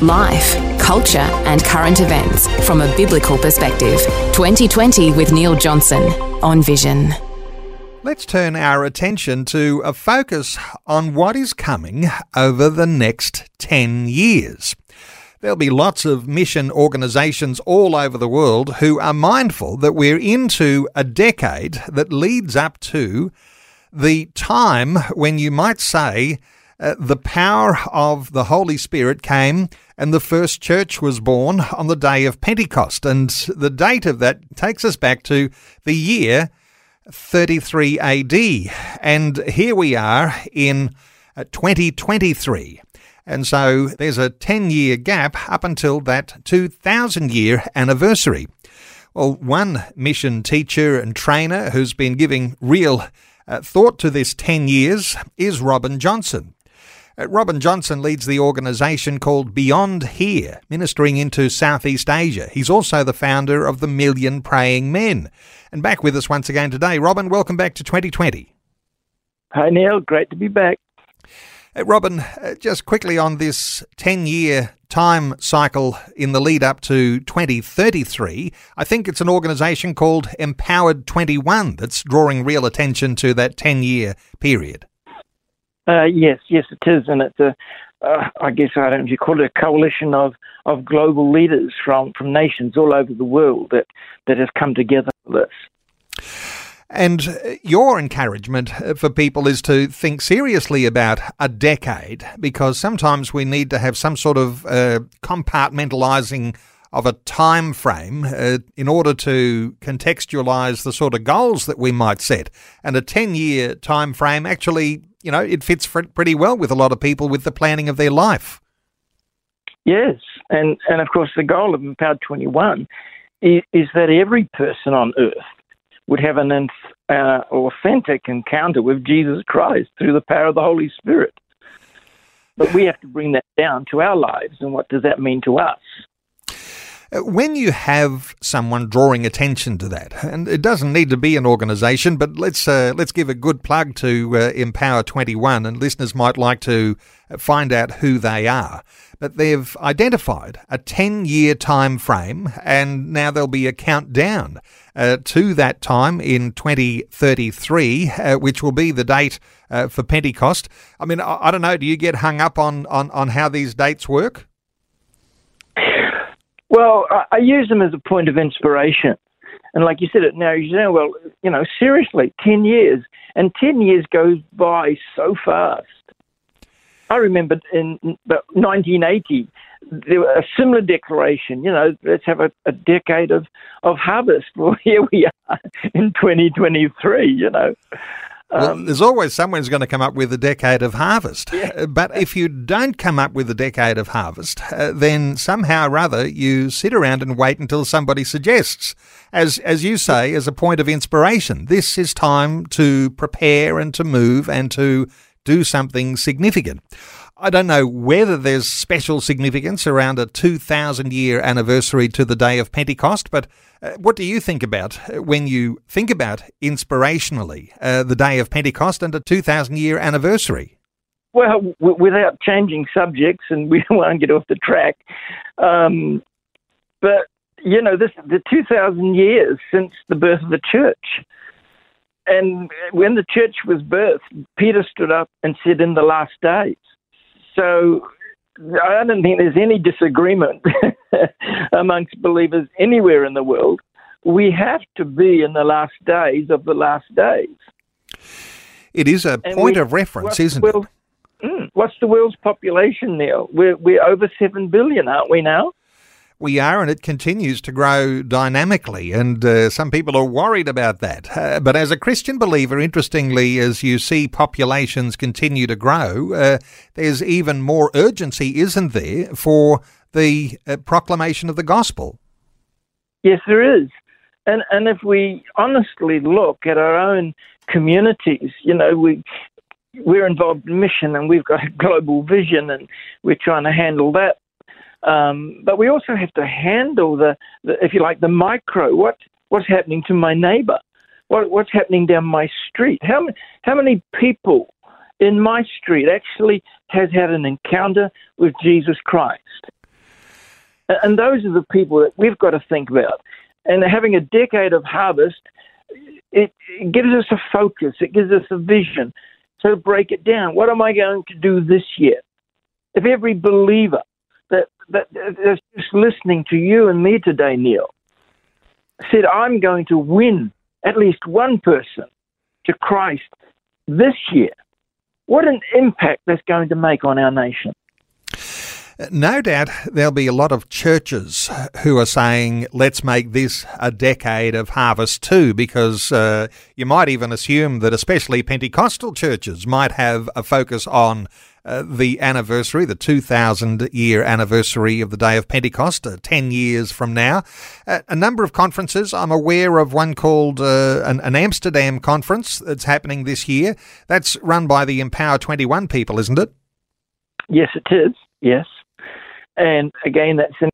Life, culture, and current events from a biblical perspective. 2020 with Neil Johnson on Vision. Let's turn our attention to a focus on what is coming over the next 10 years. There'll be lots of mission organisations all over the world who are mindful that we're into a decade that leads up to the time when you might say uh, the power of the Holy Spirit came and the first church was born on the day of Pentecost. And the date of that takes us back to the year 33 AD. And here we are in uh, 2023. And so there's a 10 year gap up until that 2000 year anniversary. Well, one mission teacher and trainer who's been giving real uh, thought to this 10 years is Robin Johnson. Robin Johnson leads the organisation called Beyond Here, ministering into Southeast Asia. He's also the founder of the Million Praying Men. And back with us once again today. Robin, welcome back to 2020. Hi, Neil. Great to be back. Uh, Robin, uh, just quickly on this 10 year time cycle in the lead up to 2033, I think it's an organisation called Empowered 21 that's drawing real attention to that 10 year period. Uh, yes, yes, it is, and it's a, uh, I guess I don't know if you call it a coalition of, of global leaders from, from nations all over the world that, that have come together for this. And your encouragement for people is to think seriously about a decade because sometimes we need to have some sort of uh, compartmentalizing of a time frame uh, in order to contextualize the sort of goals that we might set. And a 10 year time frame actually you know, it fits pretty well with a lot of people with the planning of their life. Yes, and and of course the goal of Empowered 21 is, is that every person on earth would have an uh, authentic encounter with Jesus Christ through the power of the Holy Spirit. But we have to bring that down to our lives, and what does that mean to us? Uh, when you have someone drawing attention to that, and it doesn't need to be an organisation, but let's uh, let's give a good plug to uh, Empower Twenty One, and listeners might like to find out who they are. But they've identified a ten-year time frame, and now there'll be a countdown uh, to that time in 2033, uh, which will be the date uh, for Pentecost. I mean, I, I don't know. Do you get hung up on on, on how these dates work? Well, I, use them as a point of inspiration. And like you said it now, you say, well, you know, seriously, 10 years. And 10 years goes by so fast. I remember in 1980, there was a similar declaration, you know, let's have a, a decade of, of harvest. Well, here we are in 2023, you know. Well, um, there's always someone who's going to come up with a decade of harvest. Yeah. Uh, but if you don't come up with a decade of harvest, uh, then somehow or other you sit around and wait until somebody suggests, as as you say, as a point of inspiration. This is time to prepare and to move and to do something significant. I don't know whether there's special significance around a 2,000 year anniversary to the day of Pentecost, but uh, what do you think about uh, when you think about inspirationally uh, the day of Pentecost and a 2,000 year anniversary? Well, w- without changing subjects, and we don't want to get off the track, um, but you know, this the 2,000 years since the birth of the church. And when the church was birthed, Peter stood up and said, In the last days. So I don't think there's any disagreement amongst believers anywhere in the world. We have to be in the last days of the last days. It is a and point we, of reference, isn't it? Mm, what's the world's population, Neil? We're, we're over 7 billion, aren't we now? We are, and it continues to grow dynamically. And uh, some people are worried about that. Uh, but as a Christian believer, interestingly, as you see populations continue to grow, uh, there's even more urgency, isn't there, for the uh, proclamation of the gospel? Yes, there is. And, and if we honestly look at our own communities, you know, we, we're involved in mission and we've got a global vision and we're trying to handle that. Um, but we also have to handle the, the, if you like, the micro. What what's happening to my neighbour? What, what's happening down my street? How how many people in my street actually has had an encounter with Jesus Christ? And those are the people that we've got to think about. And having a decade of harvest, it, it gives us a focus. It gives us a vision. So break it down. What am I going to do this year? If every believer that, that that's just listening to you and me today, Neil, said, I'm going to win at least one person to Christ this year, what an impact that's going to make on our nation. No doubt there'll be a lot of churches who are saying, let's make this a decade of harvest too, because uh, you might even assume that especially Pentecostal churches might have a focus on uh, the anniversary, the 2000 year anniversary of the day of Pentecost, uh, 10 years from now. Uh, a number of conferences. I'm aware of one called uh, an, an, Amsterdam conference that's happening this year. That's run by the Empower 21 people, isn't it? Yes, it is. Yes. And again, that's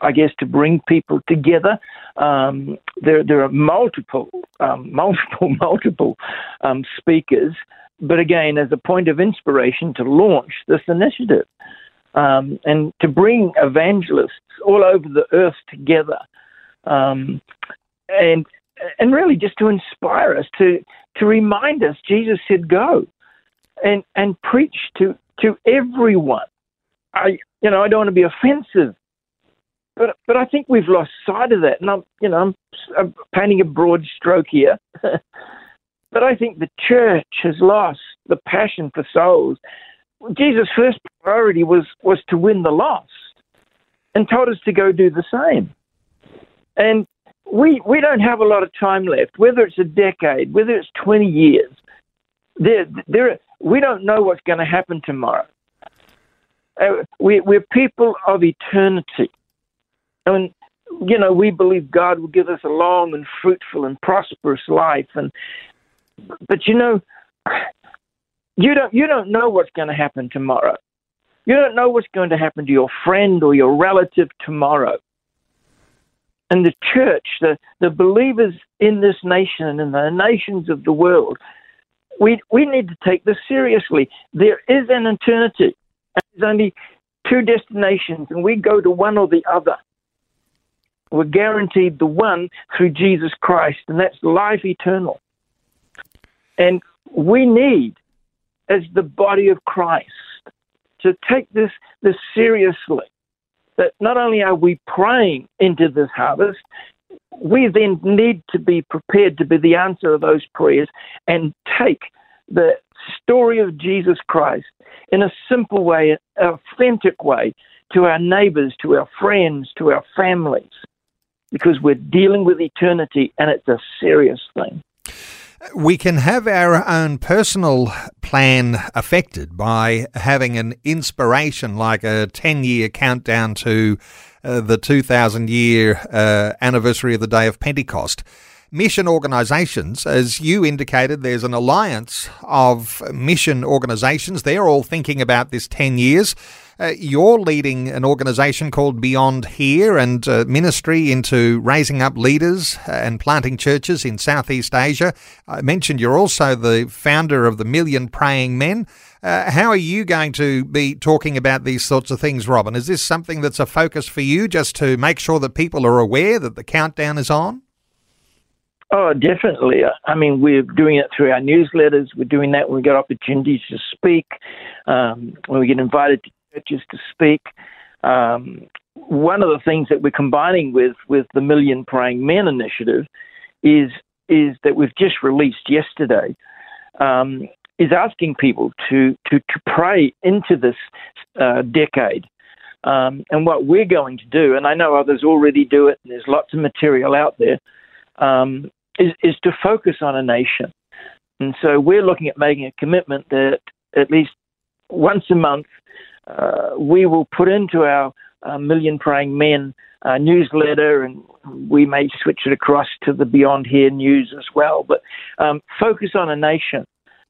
I guess to bring people together. Um, there, there are multiple, um, multiple, multiple um, speakers, but again, as a point of inspiration to launch this initiative um, and to bring evangelists all over the earth together, um, and and really just to inspire us to to remind us, Jesus said, "Go." And, and preach to, to everyone. I, you know, I don't want to be offensive, but but I think we've lost sight of that. And I'm, you know, I'm, I'm painting a broad stroke here, but I think the church has lost the passion for souls. Jesus' first priority was was to win the lost, and told us to go do the same. And we we don't have a lot of time left. Whether it's a decade, whether it's twenty years, there there we don't know what's going to happen tomorrow. Uh, we, we're people of eternity. And, you know, we believe God will give us a long and fruitful and prosperous life. And, but, you know, you don't, you don't know what's going to happen tomorrow. You don't know what's going to happen to your friend or your relative tomorrow. And the church, the, the believers in this nation and in the nations of the world, we, we need to take this seriously. There is an eternity. There's only two destinations, and we go to one or the other. We're guaranteed the one through Jesus Christ, and that's life eternal. And we need, as the body of Christ, to take this, this seriously. That not only are we praying into this harvest, we then need to be prepared to be the answer of those prayers and take the story of Jesus Christ in a simple way, an authentic way to our neighbors, to our friends, to our families, because we're dealing with eternity and it's a serious thing. We can have our own personal plan affected by having an inspiration like a 10 year countdown to uh, the 2000 year uh, anniversary of the day of Pentecost mission organisations. As you indicated, there's an alliance of mission organisations. They're all thinking about this 10 years. Uh, you're leading an organisation called Beyond Here and uh, ministry into raising up leaders and planting churches in Southeast Asia. I mentioned you're also the founder of the Million Praying Men. Uh, how are you going to be talking about these sorts of things, Robin? Is this something that's a focus for you just to make sure that people are aware that the countdown is on? Oh, definitely. I mean, we're doing it through our newsletters. We're doing that when we get opportunities to speak, um, when we get invited to churches to speak. Um, one of the things that we're combining with with the Million Praying Men initiative is is that we've just released yesterday. Um, is asking people to, to, to pray into this uh, decade. Um, and what we're going to do, and I know others already do it, and there's lots of material out there, um, is, is to focus on a nation. And so we're looking at making a commitment that at least once a month uh, we will put into our uh, Million Praying Men uh, newsletter, and we may switch it across to the Beyond Here news as well. But um, focus on a nation,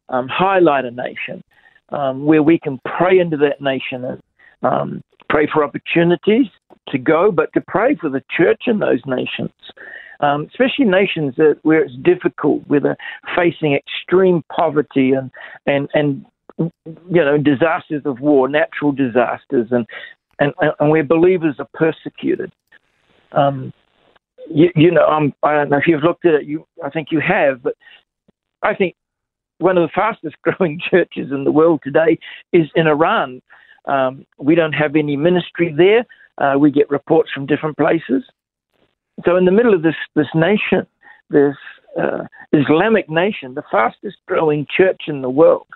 um, highlight a nation, um, where we can pray into that nation and um, pray for opportunities to go, but to pray for the church in those nations. Um, especially nations that, where it's difficult, where they're facing extreme poverty and, and, and you know disasters of war, natural disasters, and and, and where believers are persecuted. Um, you, you know, um, I don't know if you've looked at it. You, I think you have, but I think one of the fastest growing churches in the world today is in Iran. Um, we don't have any ministry there. Uh, we get reports from different places. So, in the middle of this this nation, this uh, Islamic nation, the fastest growing church in the world,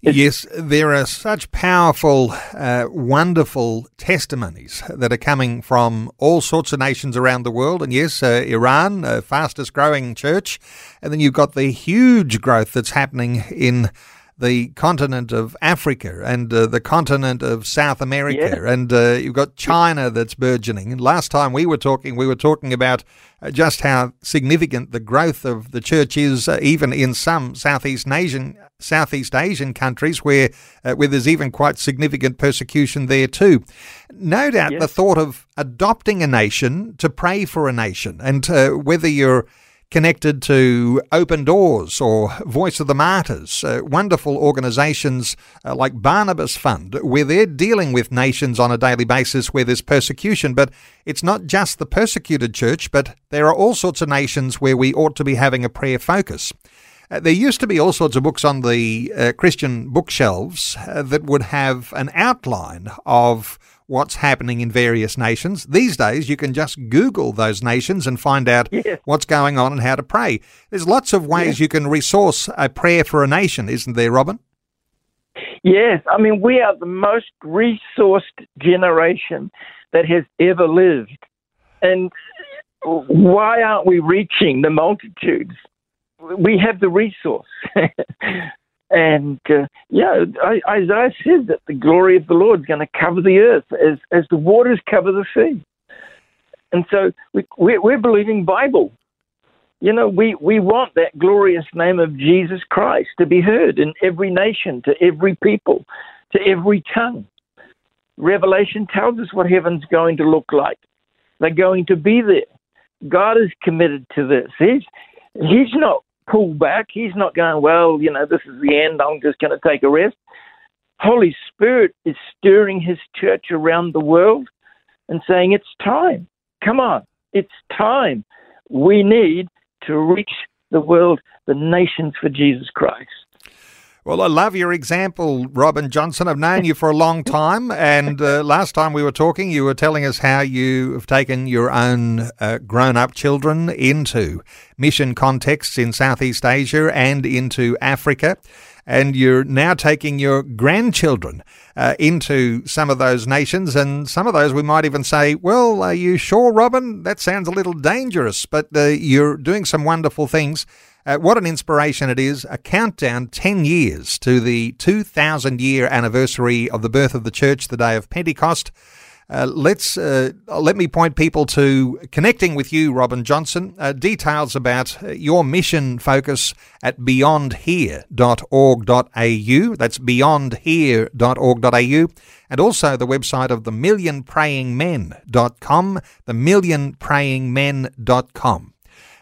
Yes, there are such powerful, uh, wonderful testimonies that are coming from all sorts of nations around the world. And yes, uh, Iran, uh, fastest growing church. And then you've got the huge growth that's happening in the continent of Africa and uh, the continent of South America, yeah. and uh, you've got China that's burgeoning. And last time we were talking, we were talking about uh, just how significant the growth of the church is, uh, even in some Southeast Asian Southeast Asian countries where uh, where there's even quite significant persecution there too. No doubt, the thought of adopting a nation to pray for a nation, and uh, whether you're connected to Open Doors or Voice of the Martyrs, uh, wonderful organisations uh, like Barnabas Fund, where they're dealing with nations on a daily basis where there's persecution. But it's not just the persecuted church, but there are all sorts of nations where we ought to be having a prayer focus. Uh, there used to be all sorts of books on the uh, Christian bookshelves uh, that would have an outline of what's happening in various nations. These days, you can just Google those nations and find out yes. what's going on and how to pray. There's lots of ways yes. you can resource a prayer for a nation, isn't there, Robin? Yes, I mean, we are the most resourced generation that has ever lived. And why aren't we reaching the multitudes? We have the resource. And uh, yeah, Isaiah says that the glory of the Lord is going to cover the earth as, as the waters cover the sea. And so we, we're, we're believing Bible. You know, we, we want that glorious name of Jesus Christ to be heard in every nation, to every people, to every tongue. Revelation tells us what heaven's going to look like. They're going to be there. God is committed to this. He's, he's not pull back. He's not going, well, you know, this is the end. I'm just going to take a rest. Holy Spirit is stirring his church around the world and saying, it's time. Come on. It's time. We need to reach the world, the nations for Jesus Christ. Well, I love your example, Robin Johnson. I've known you for a long time, and uh, last time we were talking, you were telling us how you have taken your own uh, grown up children into mission contexts in Southeast Asia and into Africa. And you're now taking your grandchildren uh, into some of those nations, and some of those we might even say, Well, are you sure, Robin? That sounds a little dangerous, but uh, you're doing some wonderful things. Uh, what an inspiration it is. A countdown 10 years to the 2,000 year anniversary of the birth of the church, the day of Pentecost. Uh, let's uh, let me point people to connecting with you, Robin Johnson. Uh, details about uh, your mission focus at beyondhere.org.au. That's beyondhere.org.au, and also the website of the millionprayingmen.com, the millionprayingmen.com.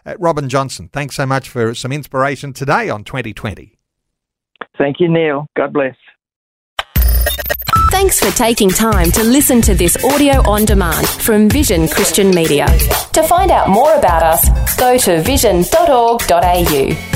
Uh, Robin Johnson, thanks so much for some inspiration today on 2020. Thank you, Neil. God bless. Thanks for taking time to listen to this audio on demand from Vision Christian Media. To find out more about us, go to vision.org.au.